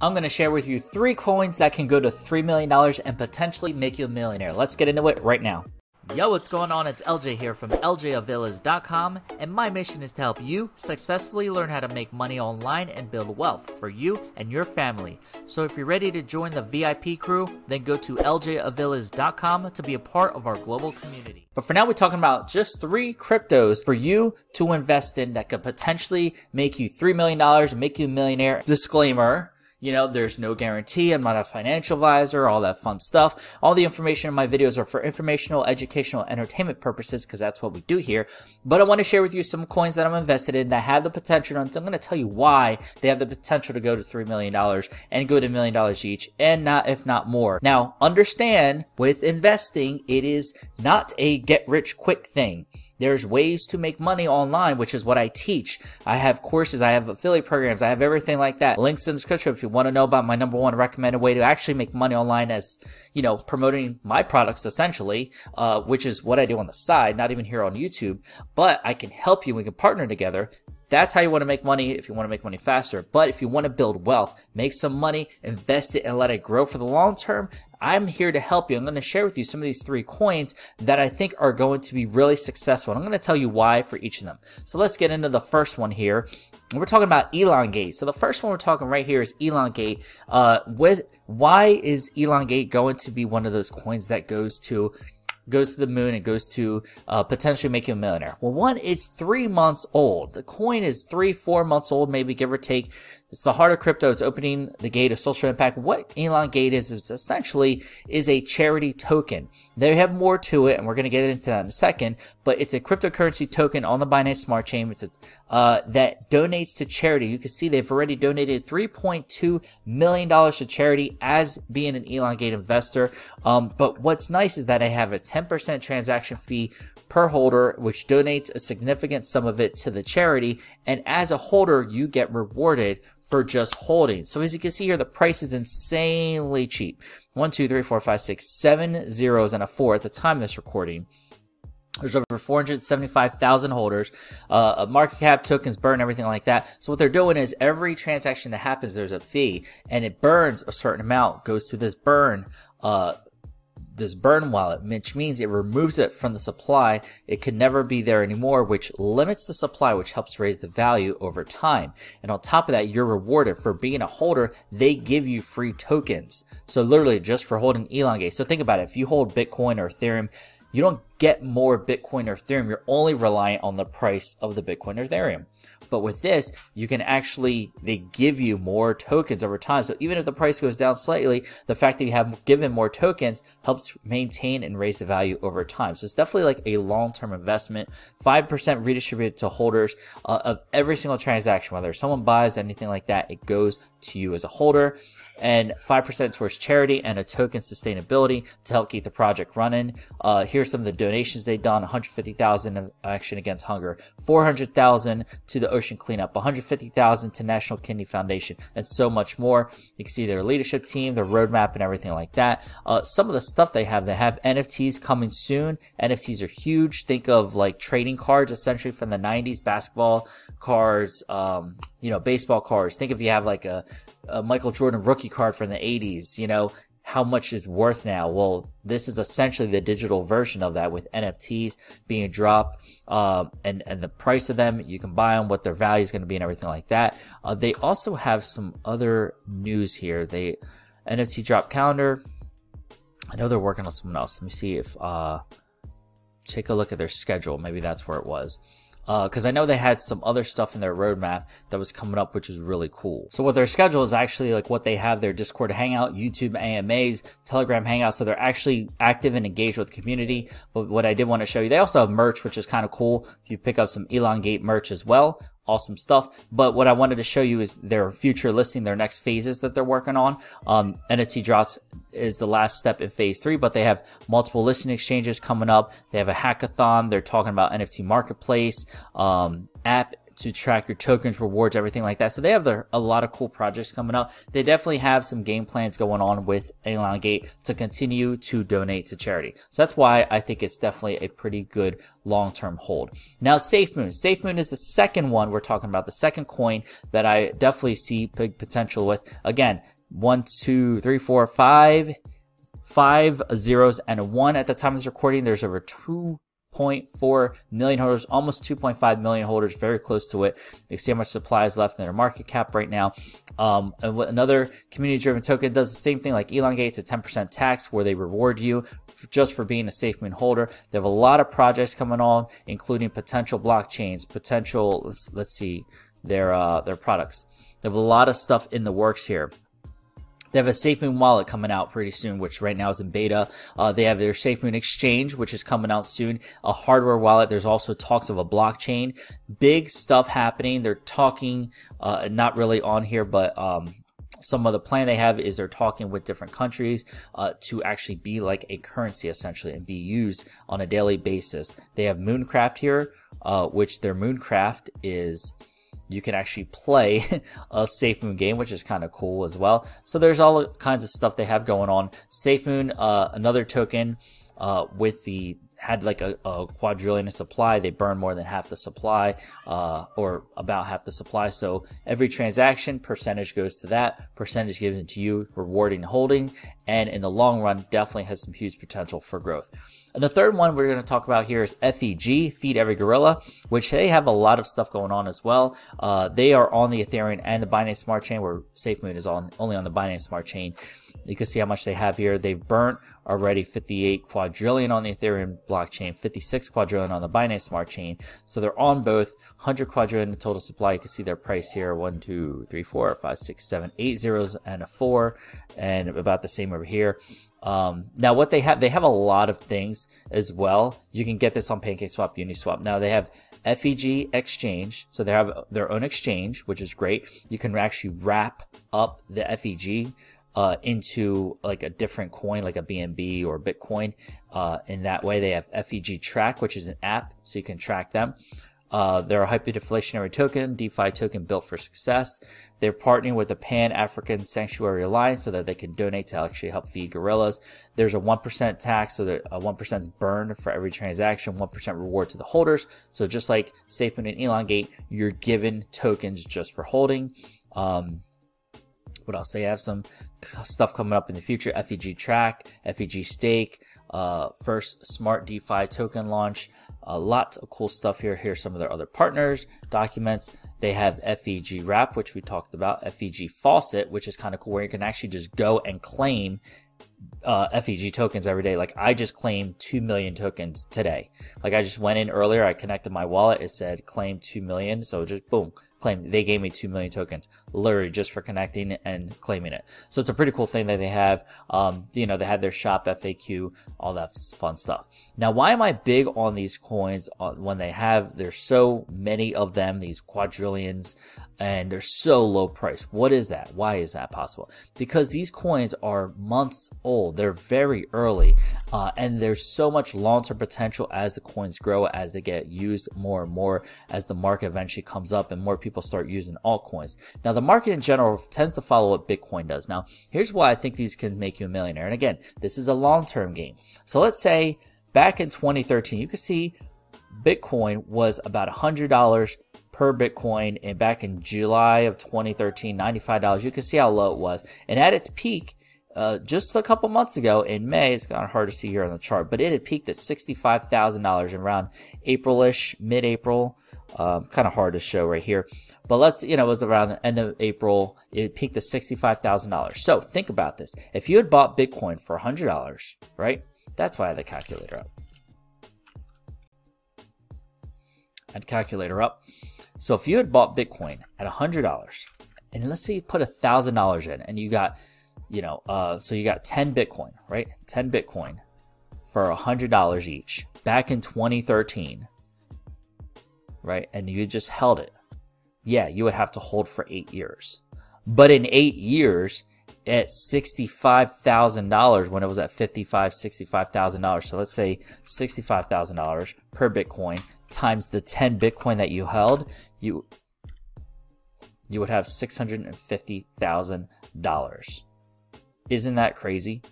I'm going to share with you three coins that can go to $3 million and potentially make you a millionaire. Let's get into it right now. Yo, what's going on? It's LJ here from LJAviles.com, and my mission is to help you successfully learn how to make money online and build wealth for you and your family. So if you're ready to join the VIP crew, then go to LJAviles.com to be a part of our global community. But for now, we're talking about just three cryptos for you to invest in that could potentially make you $3 million and make you a millionaire. Disclaimer you know, there's no guarantee. I'm not a financial advisor, all that fun stuff. All the information in my videos are for informational, educational, entertainment purposes because that's what we do here. But I want to share with you some coins that I'm invested in that have the potential. And I'm going to tell you why they have the potential to go to $3 million and go to a million dollars each and not, if not more. Now, understand with investing, it is not a get rich quick thing. There's ways to make money online, which is what I teach. I have courses, I have affiliate programs, I have everything like that. Links in the description if you want to know about my number one recommended way to actually make money online as, you know, promoting my products essentially, uh, which is what I do on the side, not even here on YouTube. But I can help you. We can partner together that's how you want to make money if you want to make money faster. But if you want to build wealth, make some money, invest it, and let it grow for the long term, I'm here to help you. I'm going to share with you some of these three coins that I think are going to be really successful. And I'm going to tell you why for each of them. So let's get into the first one here. We're talking about Elongate. So the first one we're talking right here is Elongate. Uh, with why is Elongate going to be one of those coins that goes to goes to the moon and goes to uh, potentially make you a millionaire. Well, one, it's three months old. The coin is three, four months old, maybe give or take. It's the heart of crypto. It's opening the gate of social impact. What Elongate is, is essentially is a charity token. They have more to it, and we're going to get into that in a second. But it's a cryptocurrency token on the Binance Smart Chain. It's a, uh, that donates to charity. You can see they've already donated 3.2 million dollars to charity as being an Elongate investor. Um, but what's nice is that I have a 10% transaction fee per holder, which donates a significant sum of it to the charity. And as a holder, you get rewarded for just holding. So as you can see here, the price is insanely cheap. One, two, three, four, five, six, seven zeros and a four at the time of this recording. There's over 475,000 holders, uh, market cap, tokens, burn, everything like that. So what they're doing is every transaction that happens, there's a fee, and it burns a certain amount, goes to this burn uh, this burn wallet, which means it removes it from the supply. It can never be there anymore, which limits the supply, which helps raise the value over time. And on top of that, you're rewarded for being a holder. They give you free tokens. So literally just for holding Elongate. So think about it. If you hold Bitcoin or Ethereum, you don't get more Bitcoin or Ethereum. You're only reliant on the price of the Bitcoin or Ethereum. But with this, you can actually, they give you more tokens over time. So even if the price goes down slightly, the fact that you have given more tokens helps maintain and raise the value over time. So it's definitely like a long-term investment. 5% redistributed to holders uh, of every single transaction, whether someone buys anything like that, it goes to you as a holder and 5% towards charity and a token sustainability to help keep the project running. Uh, here's some of the donations they've done 150,000 of action against hunger, 400,000 to the ocean cleanup, 150,000 to National Kidney Foundation, and so much more. You can see their leadership team, their roadmap, and everything like that. Uh, some of the stuff they have, they have NFTs coming soon. NFTs are huge. Think of like trading cards essentially from the 90s, basketball cards, um, you know, baseball cards. Think if you have like a, a Michael Jordan rookie card from the 80s, you know, how much it's worth now. Well, this is essentially the digital version of that with NFTs being dropped, uh, and, and the price of them, you can buy them, what their value is going to be and everything like that. Uh, they also have some other news here. They, NFT drop calendar. I know they're working on someone else. Let me see if, uh, take a look at their schedule. Maybe that's where it was because uh, I know they had some other stuff in their roadmap that was coming up, which was really cool. So what their schedule is actually like what they have their Discord Hangout, YouTube AMAs, Telegram Hangouts. So they're actually active and engaged with the community. But what I did want to show you, they also have merch, which is kind of cool. If you pick up some Elongate merch as well, awesome stuff. But what I wanted to show you is their future listing, their next phases that they're working on. Um, NFT drops is the last step in phase three, but they have multiple listing exchanges coming up. They have a hackathon. They're talking about NFT marketplace, um, app to track your tokens, rewards, everything like that. So they have their, a lot of cool projects coming up. They definitely have some game plans going on with Elongate to continue to donate to charity. So that's why I think it's definitely a pretty good long-term hold. Now, SafeMoon. SafeMoon is the second one we're talking about, the second coin that I definitely see big potential with. Again, one, two, three, four, five, five zeros and a one at the time of this recording. There's over two 2.4 million holders, almost 2.5 million holders, very close to it. You see how much supply is left in their market cap right now. Um, another community driven token does the same thing like Elongate. It's a 10% tax where they reward you just for being a SafeMoon holder. They have a lot of projects coming on, including potential blockchains, potential, let's, let's see, their, uh, their products. They have a lot of stuff in the works here. They have a SafeMoon wallet coming out pretty soon, which right now is in beta. Uh, they have their SafeMoon exchange, which is coming out soon. A hardware wallet. There's also talks of a blockchain. Big stuff happening. They're talking, uh, not really on here, but, um, some of the plan they have is they're talking with different countries uh, to actually be like a currency essentially and be used on a daily basis. They have Mooncraft here, uh, which their Mooncraft is you can actually play a SafeMoon game, which is kind of cool as well. So there's all kinds of stuff they have going on. SafeMoon, uh, another token uh, with the had like a, a, quadrillion of supply. They burn more than half the supply, uh, or about half the supply. So every transaction percentage goes to that. Percentage given to you, rewarding holding, and in the long run, definitely has some huge potential for growth. And the third one we're going to talk about here is FEG, Feed Every Gorilla, which they have a lot of stuff going on as well. Uh, they are on the Ethereum and the Binance Smart Chain, where SafeMoon is on only on the Binance Smart Chain. You can see how much they have here. They've burnt already 58 quadrillion on the Ethereum blockchain, 56 quadrillion on the Binance Smart Chain. So they're on both 100 quadrillion in total supply. You can see their price here: one, two, three, four, five, six, seven, eight zeros and a four, and about the same over here. Um, now what they have, they have a lot of things as well. You can get this on PancakeSwap, Uniswap. Now they have FEG exchange. So they have their own exchange, which is great. You can actually wrap up the FEG uh, into like a different coin, like a BNB or Bitcoin. Uh, in that way, they have FEG Track, which is an app, so you can track them. Uh, they're a hyperdeflationary token, DeFi token built for success. They're partnering with the Pan African Sanctuary Alliance so that they can donate to actually help feed gorillas. There's a 1% tax, so that a 1% is burned for every transaction, 1% reward to the holders. So just like SafeMoon and Elongate, you're given tokens just for holding. Um, what else? They have some stuff coming up in the future. FEG Track, FEG Stake, uh, first smart DeFi token launch. A lot of cool stuff here. Here's some of their other partners, documents. They have FEG Wrap, which we talked about, FEG Faucet, which is kind of cool, where you can actually just go and claim uh, FEG tokens every day. Like I just claimed 2 million tokens today. Like I just went in earlier, I connected my wallet, it said claim 2 million. So just boom, claim. They gave me 2 million tokens literally just for connecting and claiming it. So it's a pretty cool thing that they have. Um, you know, they had their shop FAQ, all that fun stuff. Now, why am I big on these coins uh, when they have, there's so many of them, these quadrillions, and they're so low price? What is that? Why is that possible? Because these coins are months old. They're very early. Uh, and there's so much long-term potential as the coins grow, as they get used more and more, as the market eventually comes up and more people start using altcoins. Now, the market in general tends to follow what Bitcoin does. Now, here's why I think these can make you a millionaire. And again, this is a long-term game. So let's say back in 2013, you can see Bitcoin was about $100 per Bitcoin. And back in July of 2013, $95. You can see how low it was. And at its peak, uh, just a couple months ago in May, it's kind of hard to see here on the chart, but it had peaked at $65,000 around April-ish, mid-April. Um, kind of hard to show right here, but let's, you know, it was around the end of April. It peaked at $65,000. So think about this. If you had bought Bitcoin for $100, right? That's why I had the calculator up. I'd calculator up. So if you had bought Bitcoin at $100, and let's say you put $1,000 in and you got you know, uh, so you got 10 Bitcoin, right? 10 Bitcoin for $100 each back in 2013, right? And you just held it. Yeah, you would have to hold for eight years. But in eight years, at $65,000 when it was at $55, $65,000. So let's say $65,000 per Bitcoin times the 10 Bitcoin that you held, you you would have $650,000. Isn't that crazy?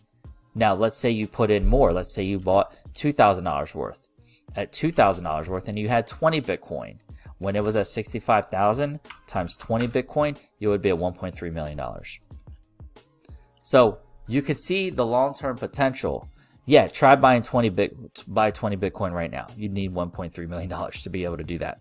Now, let's say you put in more. Let's say you bought $2,000 worth. At $2,000 worth and you had 20 Bitcoin. When it was at 65,000 times 20 Bitcoin, you would be at $1.3 million. So you could see the long-term potential. Yeah, try buying 20 bit, buy 20 Bitcoin right now. You'd need 1.3 million dollars to be able to do that.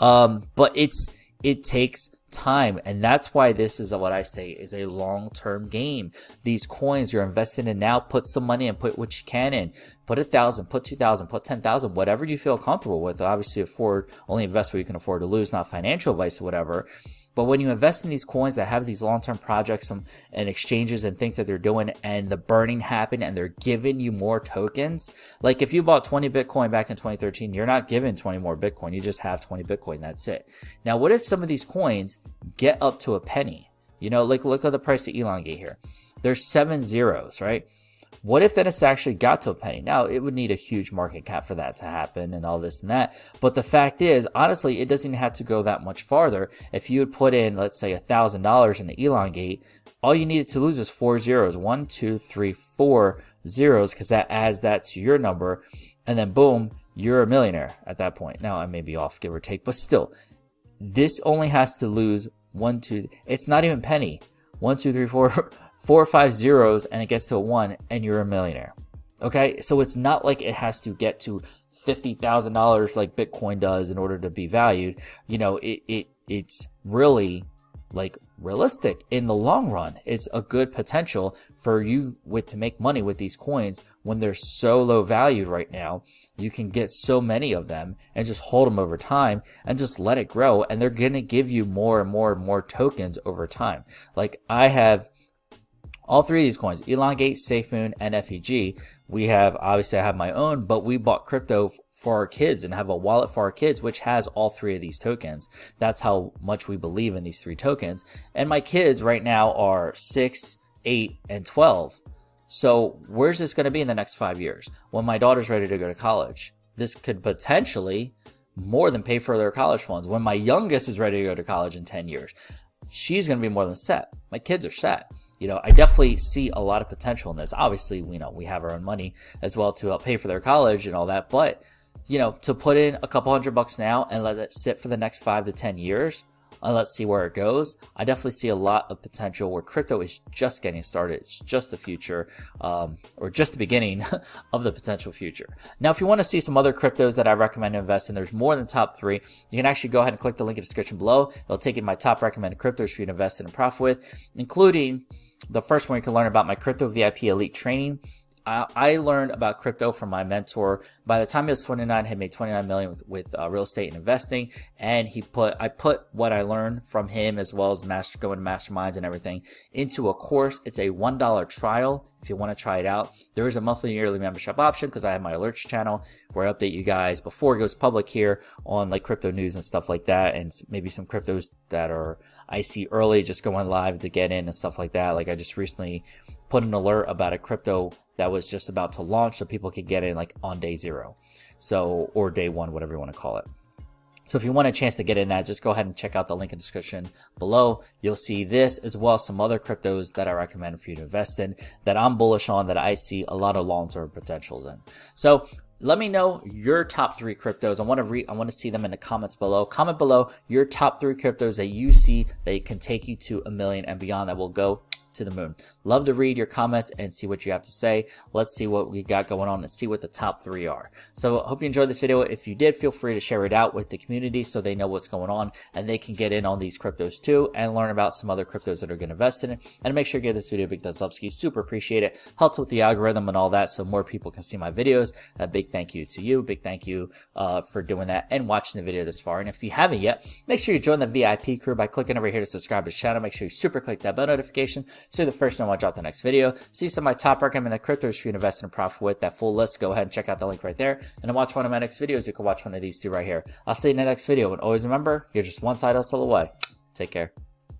Um, but it's it takes time. And that's why this is what I say is a long term game. These coins you're investing in now, put some money and put what you can in. Put a thousand, put two thousand, put ten thousand, whatever you feel comfortable with. Obviously, afford only invest where you can afford to lose, not financial advice or whatever. But when you invest in these coins that have these long-term projects and, and exchanges and things that they're doing and the burning happen and they're giving you more tokens, like if you bought 20 Bitcoin back in 2013, you're not given 20 more Bitcoin. You just have 20 Bitcoin. That's it. Now, what if some of these coins get up to a penny? You know, like look at the price of Elongate here. There's seven zeros, right? What if it's actually got to a penny? Now, it would need a huge market cap for that to happen and all this and that. But the fact is, honestly, it doesn't have to go that much farther. If you would put in, let's say, $1,000 in the Elongate, all you needed to lose is four zeros. One, two, three, four zeros, because that adds that to your number. And then boom, you're a millionaire at that point. Now, I may be off, give or take, but still, this only has to lose one, two, it's not even penny. One, two, three, four, four or five zeros and it gets to a one and you're a millionaire. Okay. So it's not like it has to get to $50,000 like Bitcoin does in order to be valued. You know, it, it, it's really like realistic in the long run. It's a good potential for you with to make money with these coins when they're so low valued right now. You can get so many of them and just hold them over time and just let it grow. And they're going to give you more and more and more tokens over time. Like I have all three of these coins, Elongate, SafeMoon, and FEG, we have, obviously I have my own, but we bought crypto for our kids and have a wallet for our kids, which has all three of these tokens. That's how much we believe in these three tokens. And my kids right now are six, eight, and 12. So where's this going to be in the next five years? When my daughter's ready to go to college, this could potentially more than pay for their college funds. When my youngest is ready to go to college in 10 years, she's going to be more than set. My kids are set you know, I definitely see a lot of potential in this. Obviously, you know, we have our own money as well to help pay for their college and all that, but you know, to put in a couple hundred bucks now and let it sit for the next five to 10 years, and let's see where it goes. I definitely see a lot of potential where crypto is just getting started. It's just the future, um, or just the beginning of the potential future. Now, if you want to see some other cryptos that I recommend to invest in, there's more than top three. You can actually go ahead and click the link in the description below. It'll take you to my top recommended cryptos for you to invest in and profit with, including the first one you can learn about my crypto VIP elite training. I, learned about crypto from my mentor. By the time he was 29, had made 29 million with, with uh, real estate and investing. And he put, I put what I learned from him as well as master, going to masterminds and everything into a course. It's a $1 trial. If you want to try it out, there is a monthly yearly membership option because I have my alerts channel where I update you guys before it goes public here on like crypto news and stuff like that. And maybe some cryptos that are I see early just going live to get in and stuff like that. Like I just recently put an alert about a crypto that was just about to launch so people could get in like on day zero. So, or day one, whatever you want to call it. So if you want a chance to get in that, just go ahead and check out the link in the description below. You'll see this as well as some other cryptos that I recommend for you to invest in that I'm bullish on that I see a lot of long-term potentials in. So let me know your top three cryptos. I want to read, I want to see them in the comments below. Comment below your top three cryptos that you see that can take you to a million and beyond that will go to the moon. Love to read your comments and see what you have to say. Let's see what we got going on and see what the top three are. So hope you enjoyed this video. If you did, feel free to share it out with the community so they know what's going on and they can get in on these cryptos too and learn about some other cryptos that are going to invest in it. And make sure you give this video a big thumbs up. Ski. Super appreciate it. Helps with the algorithm and all that so more people can see my videos. A big thank you to you. Big thank you uh, for doing that and watching the video this far. And if you haven't yet, make sure you join the VIP crew by clicking over here to subscribe to the channel. Make sure you super click that bell notification so the first time I drop the next video. See some of my top recommended cryptos for you to invest in profit with. That full list, go ahead and check out the link right there. And to watch one of my next videos, you can watch one of these two right here. I'll see you in the next video. And always remember, you're just one side hustle away. Take care.